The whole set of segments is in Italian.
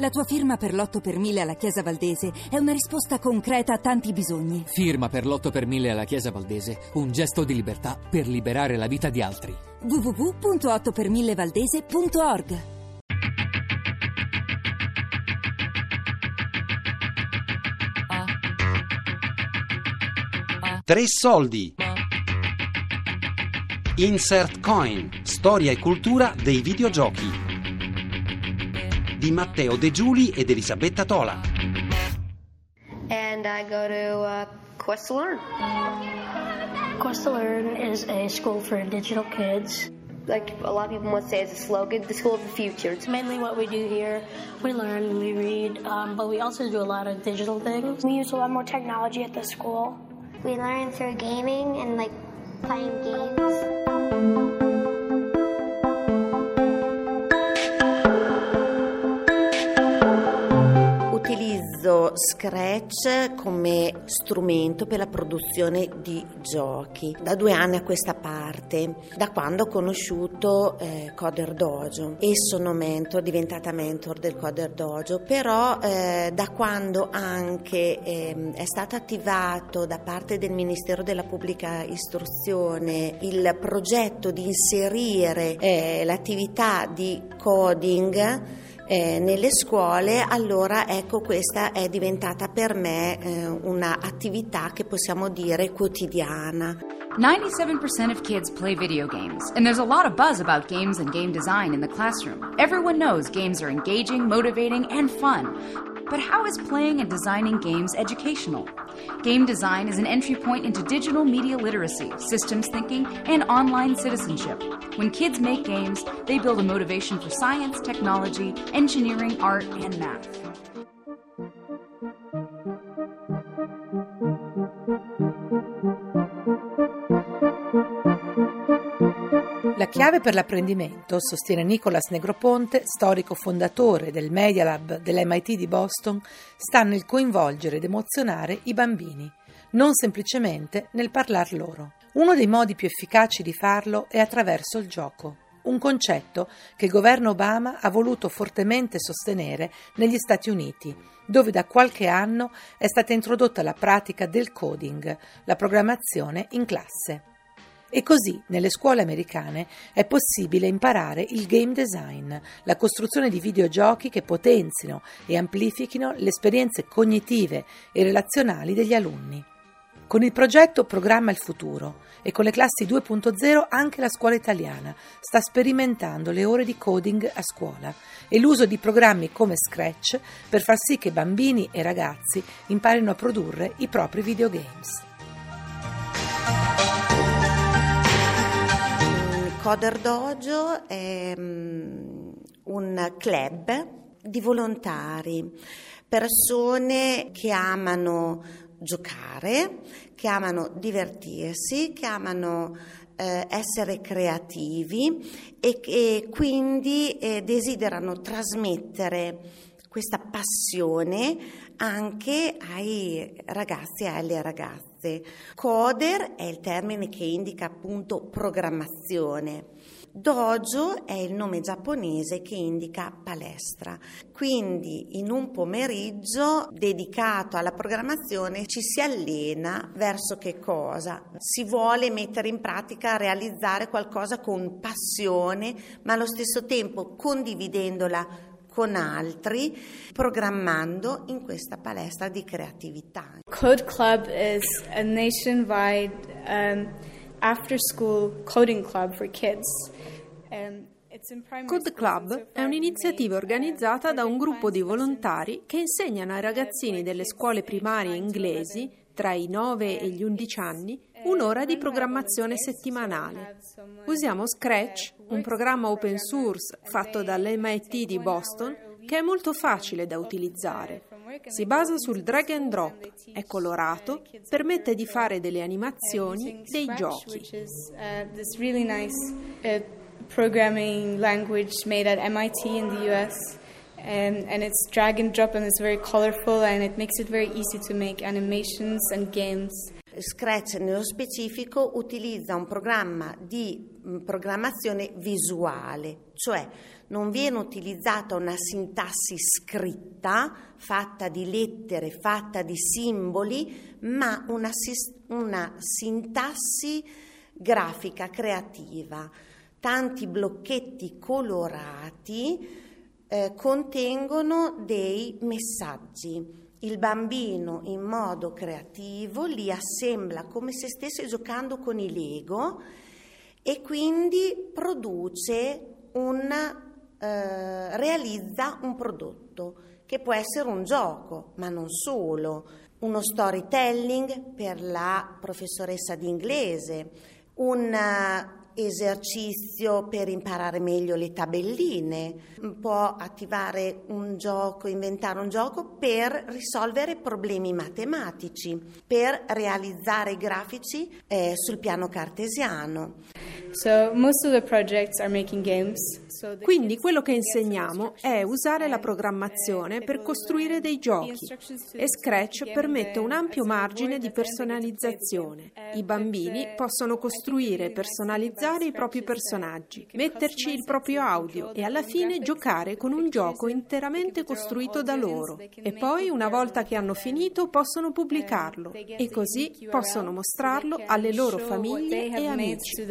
La tua firma per l'8 per 1000 alla Chiesa Valdese è una risposta concreta a tanti bisogni. Firma per l'8 per 1000 alla Chiesa Valdese, un gesto di libertà per liberare la vita di altri. www.8per1000valdese.org Tre soldi. Insert Coin, storia e cultura dei videogiochi. Di Matteo De Giuli ed Elisabetta Tola. and I go to uh, Quest to Learn. Quest to Learn is a school for digital kids. Like a lot of people must say, it's a slogan, the school of the future. It's mainly what we do here. We learn, we read, um, but we also do a lot of digital things. We use a lot more technology at the school. We learn through gaming and like playing games. Utilizzo Scratch come strumento per la produzione di giochi. Da due anni a questa parte, da quando ho conosciuto eh, Coder Dojo. E sono mentor, diventata mentor del Coder Dojo, però eh, da quando anche ehm, è stato attivato da parte del Ministero della Pubblica Istruzione il progetto di inserire eh, l'attività di coding eh, nelle scuole, allora ecco questa è diventata per me eh, un'attività che possiamo dire quotidiana. 97% of kids play video games, and there's a lot of buzz about games and game design in the classroom. Everyone knows games are engaging, motivating, and fun. But how is playing and designing games educational? Game design is an entry point into digital media literacy, systems thinking, and online citizenship. When kids make games, they build a motivation for science, technology, engineering, art, and math. Chiave per l'apprendimento, sostiene Nicolas Negroponte, storico fondatore del Media Lab dell'MIT di Boston, sta nel coinvolgere ed emozionare i bambini, non semplicemente nel parlar loro. Uno dei modi più efficaci di farlo è attraverso il gioco, un concetto che il governo Obama ha voluto fortemente sostenere negli Stati Uniti, dove da qualche anno è stata introdotta la pratica del coding, la programmazione in classe. E così nelle scuole americane è possibile imparare il game design, la costruzione di videogiochi che potenzino e amplifichino le esperienze cognitive e relazionali degli alunni. Con il progetto Programma il futuro e con le classi 2.0 anche la scuola italiana sta sperimentando le ore di coding a scuola e l'uso di programmi come Scratch per far sì che bambini e ragazzi imparino a produrre i propri videogames. Coder Dojo è um, un club di volontari, persone che amano giocare, che amano divertirsi, che amano eh, essere creativi e che quindi eh, desiderano trasmettere questa passione anche ai ragazzi e alle ragazze. Coder è il termine che indica appunto programmazione. Dojo è il nome giapponese che indica palestra. Quindi in un pomeriggio dedicato alla programmazione ci si allena verso che cosa? Si vuole mettere in pratica, realizzare qualcosa con passione, ma allo stesso tempo condividendola con altri, programmando in questa palestra di creatività. Code Club is a nationwide um, after school coding club for kids. Um, Code Club è un'iniziativa organizzata da un gruppo di volontari che insegnano ai ragazzini delle scuole primarie inglesi tra i 9 e gli 11 anni un'ora di programmazione settimanale. Usiamo Scratch, un programma open source fatto dall'MIT di Boston che è molto facile da utilizzare. Si basa sul drag and drop, è colorato, permette di fare delle animazioni, dei giochi. programming language made at MIT in the US. Um, and it's drag and drop and it's very colorful and it makes it very easy to make animations and games. Scratch nello specifico utilizza un programma di mm, programmazione visuale, cioè non viene utilizzata una sintassi scritta fatta di lettere, fatta di simboli, ma una, una sintassi grafica creativa. Tanti blocchetti colorati eh, contengono dei messaggi il bambino in modo creativo li assembla come se stesse giocando con i Lego e quindi produce un, eh, realizza un prodotto che può essere un gioco, ma non solo, uno storytelling per la professoressa di inglese, un esercizio per imparare meglio le tabelline, può attivare un gioco, inventare un gioco per risolvere problemi matematici, per realizzare grafici eh, sul piano cartesiano. So most of the projects are making games. Quindi quello che insegniamo è usare la programmazione per costruire dei giochi e Scratch permette un ampio margine di personalizzazione. I bambini possono costruire e personalizzare i propri personaggi, metterci il proprio audio e alla fine giocare con un gioco interamente costruito da loro. E poi, una volta che hanno finito, possono pubblicarlo e così possono mostrarlo alle loro famiglie e amici.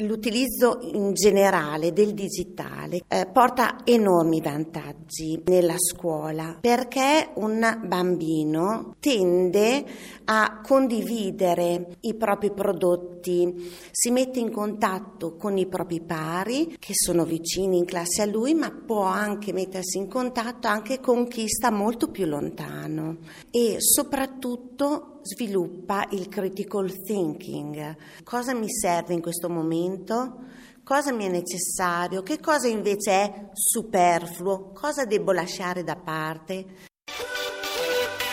L'utilizzo in generale del digitale eh, porta enormi vantaggi nella scuola perché un bambino tende a condividere i propri prodotti, si mette in contatto con i propri pari che sono vicini in classe a lui, ma può anche mettersi in contatto anche con chi sta molto più lontano. E soprattutto sviluppa il critical thinking. Cosa mi serve in questo momento? Cosa mi è necessario? Che cosa invece è superfluo? Cosa devo lasciare da parte?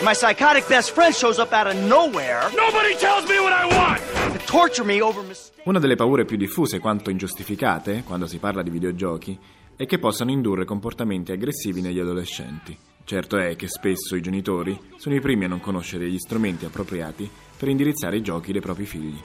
My psychotic best friend shows up out of nowhere. Nobody tells me what I want! To torture me over Una delle paure più diffuse quanto ingiustificate quando si parla di videogiochi è che possano indurre comportamenti aggressivi negli adolescenti. Certo è che spesso i genitori sono i primi a non conoscere gli strumenti appropriati per indirizzare i giochi dei propri figli.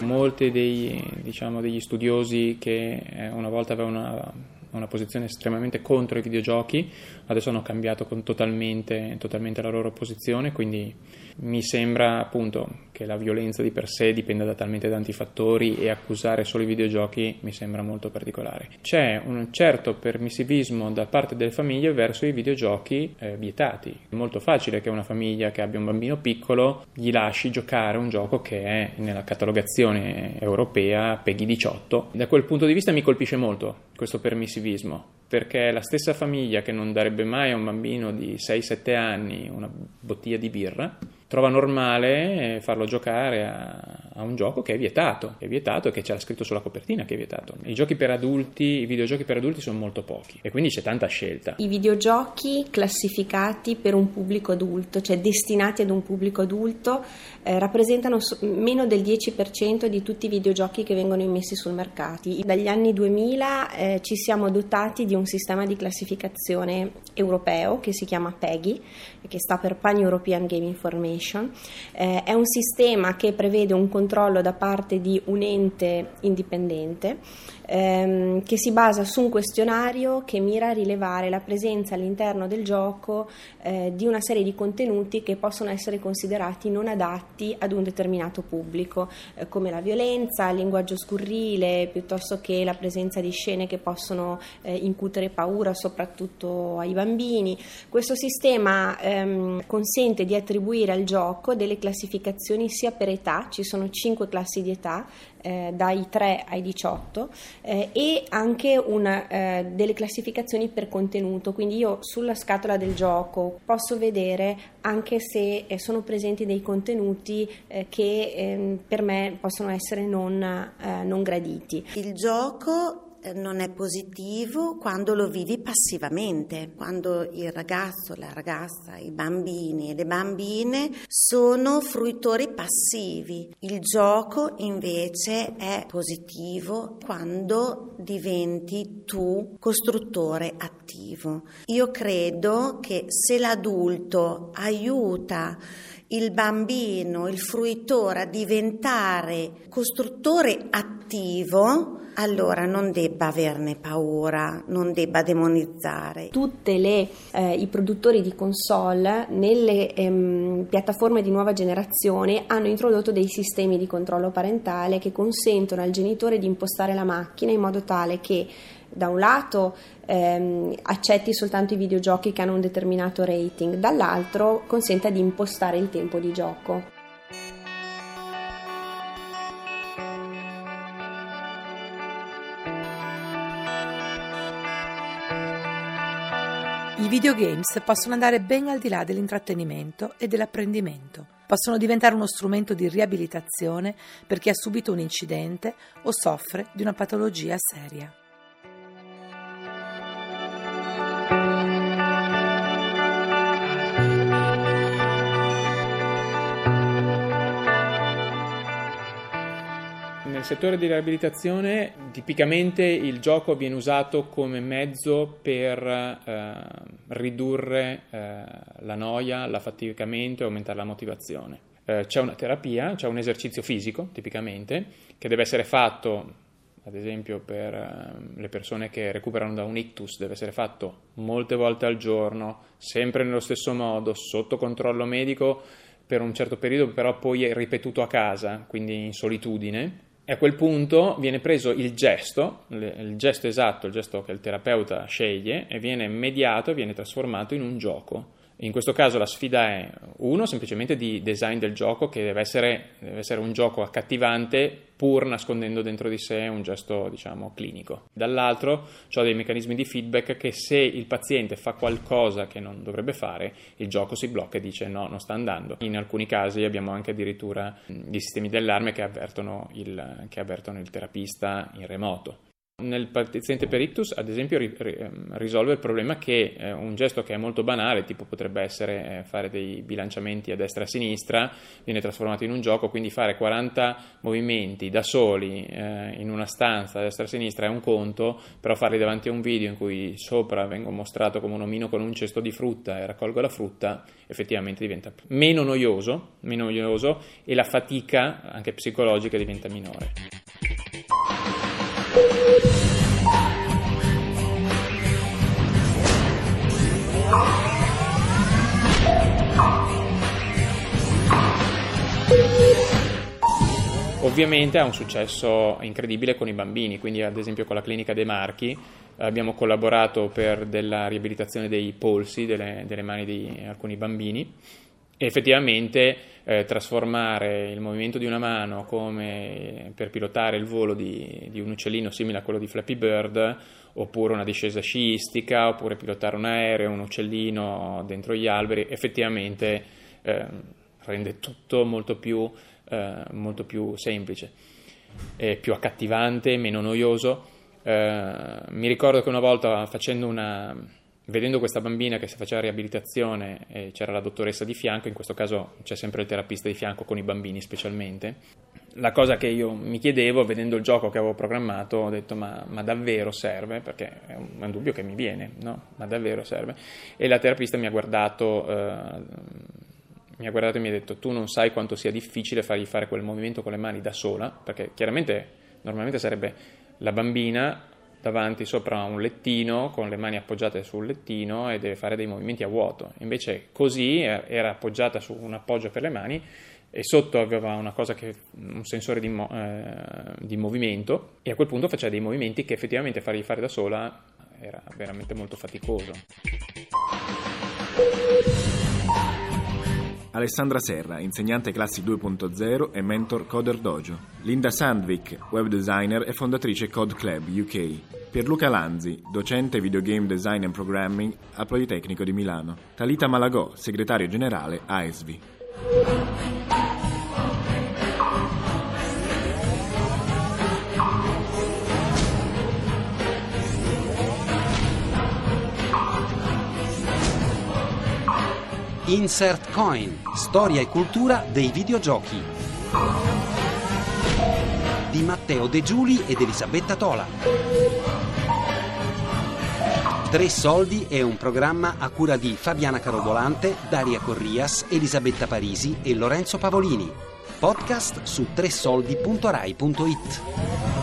Molti dei, diciamo, degli studiosi che eh, una volta avevano una, una, posizione estremamente contro i videogiochi adesso hanno cambiato totalmente, totalmente la loro posizione, quindi mi sembra appunto che la violenza di per sé dipenda da talmente tanti fattori e accusare solo i videogiochi mi sembra molto particolare. C'è un certo permissivismo da parte delle famiglie verso i videogiochi eh, vietati. È molto facile che una famiglia che abbia un bambino piccolo gli lasci giocare un gioco che è nella catalogazione europea PEGI 18. Da quel punto di vista mi colpisce molto questo permissivismo perché la stessa famiglia che non darebbe mai a un bambino di 6-7 anni una bottiglia di birra trova normale farlo giocare a, a, un gioco che è vietato, che è vietato e che c'era scritto sulla copertina che è vietato. I giochi per adulti, i videogiochi per adulti sono molto pochi e quindi c'è tanta scelta. I videogiochi classificati per un pubblico adulto, cioè destinati ad un pubblico adulto, eh, rappresentano so- meno del 10% di tutti i videogiochi che vengono immessi sul mercato. Dagli anni 2000 eh, ci siamo dotati di un sistema di classificazione europeo che si chiama PEGI, che sta per Pan European Game Information. Eh, è un sistema che prevede un controllo da parte di un ente indipendente ehm, che si basa su un questionario che mira a rilevare la presenza all'interno del gioco eh, di una serie di contenuti che possono essere considerati non adatti ad un determinato pubblico, eh, come la violenza, il linguaggio scurrile, piuttosto che la presenza di scene che possono eh, incutere paura soprattutto ai bambini. Questo sistema ehm, consente di attribuire al gioco delle classificazioni sia per età, ci sono cinque classi di età, eh, dai 3 ai 18 eh, e anche una, eh, delle classificazioni per contenuto, quindi io sulla scatola del gioco posso vedere anche se eh, sono presenti dei contenuti eh, che ehm, per me possono essere non, non graditi. Il gioco non è positivo quando lo vivi passivamente, quando il ragazzo, la ragazza, i bambini e le bambine sono fruitori passivi. Il gioco invece è positivo quando diventi tu costruttore attivo. Io credo che se l'adulto aiuta il bambino, il fruitore a diventare costruttore attivo, allora non debba averne paura, non debba demonizzare. Tutti eh, i produttori di console nelle ehm, piattaforme di nuova generazione hanno introdotto dei sistemi di controllo parentale che consentono al genitore di impostare la macchina in modo tale che da un lato ehm, accetti soltanto i videogiochi che hanno un determinato rating, dall'altro consenta di impostare il tempo di gioco. I videogames possono andare ben al di là dell'intrattenimento e dell'apprendimento. Possono diventare uno strumento di riabilitazione per chi ha subito un incidente o soffre di una patologia seria. Nel settore di riabilitazione tipicamente il gioco viene usato come mezzo per eh, ridurre eh, la noia, l'affaticamento e aumentare la motivazione. Eh, c'è una terapia, c'è un esercizio fisico tipicamente che deve essere fatto, ad esempio per eh, le persone che recuperano da un ictus, deve essere fatto molte volte al giorno, sempre nello stesso modo, sotto controllo medico per un certo periodo, però poi è ripetuto a casa, quindi in solitudine e a quel punto viene preso il gesto, il gesto esatto, il gesto che il terapeuta sceglie, e viene mediato e viene trasformato in un gioco. In questo caso la sfida è, uno, semplicemente di design del gioco, che deve essere, deve essere, un gioco accattivante pur nascondendo dentro di sé un gesto, diciamo, clinico. Dall'altro, ho dei meccanismi di feedback che se il paziente fa qualcosa che non dovrebbe fare, il gioco si blocca e dice no, non sta andando. In alcuni casi abbiamo anche addirittura dei sistemi d'allarme che avvertono il, che avvertono il terapista in remoto. Nel paziente per ictus, ad esempio, ri, ehm, risolve il problema che eh, un gesto che è molto banale, tipo potrebbe essere eh, fare dei bilanciamenti a destra e a sinistra, viene trasformato in un gioco, quindi fare 40 movimenti da soli eh, in una stanza a destra e a sinistra è un conto, però farli davanti a un video in cui sopra vengo mostrato come un omino con un cesto di frutta e raccolgo la frutta, effettivamente diventa meno noioso, meno noioso e la fatica anche psicologica diventa minore. Ovviamente ha un successo incredibile con i bambini, quindi ad esempio con la clinica dei Marchi abbiamo collaborato per della riabilitazione dei polsi delle, delle mani di alcuni bambini effettivamente eh, trasformare il movimento di una mano come per pilotare il volo di, di, un uccellino simile a quello di Flappy Bird, oppure una discesa sciistica, oppure pilotare un aereo, un uccellino dentro gli alberi, effettivamente eh, rende tutto molto più, eh, molto più semplice, più accattivante, meno noioso. Eh, mi ricordo che una volta facendo una vedendo questa bambina che si faceva riabilitazione e c'era la dottoressa di fianco, in questo caso c'è sempre il terapista di fianco con i bambini specialmente, la cosa che io mi chiedevo, vedendo il gioco che avevo programmato, ho detto ma, ma davvero serve? Perché è un, è un, dubbio che mi viene, no? Ma davvero serve? E la terapista mi ha guardato... Eh, mi ha guardato e mi ha detto tu non sai quanto sia difficile fargli fare quel movimento con le mani da sola, perché chiaramente normalmente sarebbe la bambina davanti sopra un lettino con le mani appoggiate sul lettino e deve fare dei movimenti a vuoto. Invece così era appoggiata su un appoggio per le mani e sotto aveva una cosa che, un sensore di, mo, eh, di movimento e a quel punto faceva dei movimenti che effettivamente fargli fare da sola era veramente molto faticoso. Alessandra Serra, insegnante classi 2.0 e mentor Coder Dojo. Linda Sandvik, web designer e fondatrice Code Club UK. Pierluca Lanzi, docente videogame design and programming al Politecnico di Milano. Talita Malagò, segretario generale AESVI. Insert Coin, storia e cultura dei videogiochi. Di Matteo De Giuli ed Elisabetta Tola. Tre soldi è un programma a cura di Fabiana Carobolante, Daria Corrias, Elisabetta Parisi e Lorenzo Pavolini. Podcast su tresoldi.rai.it.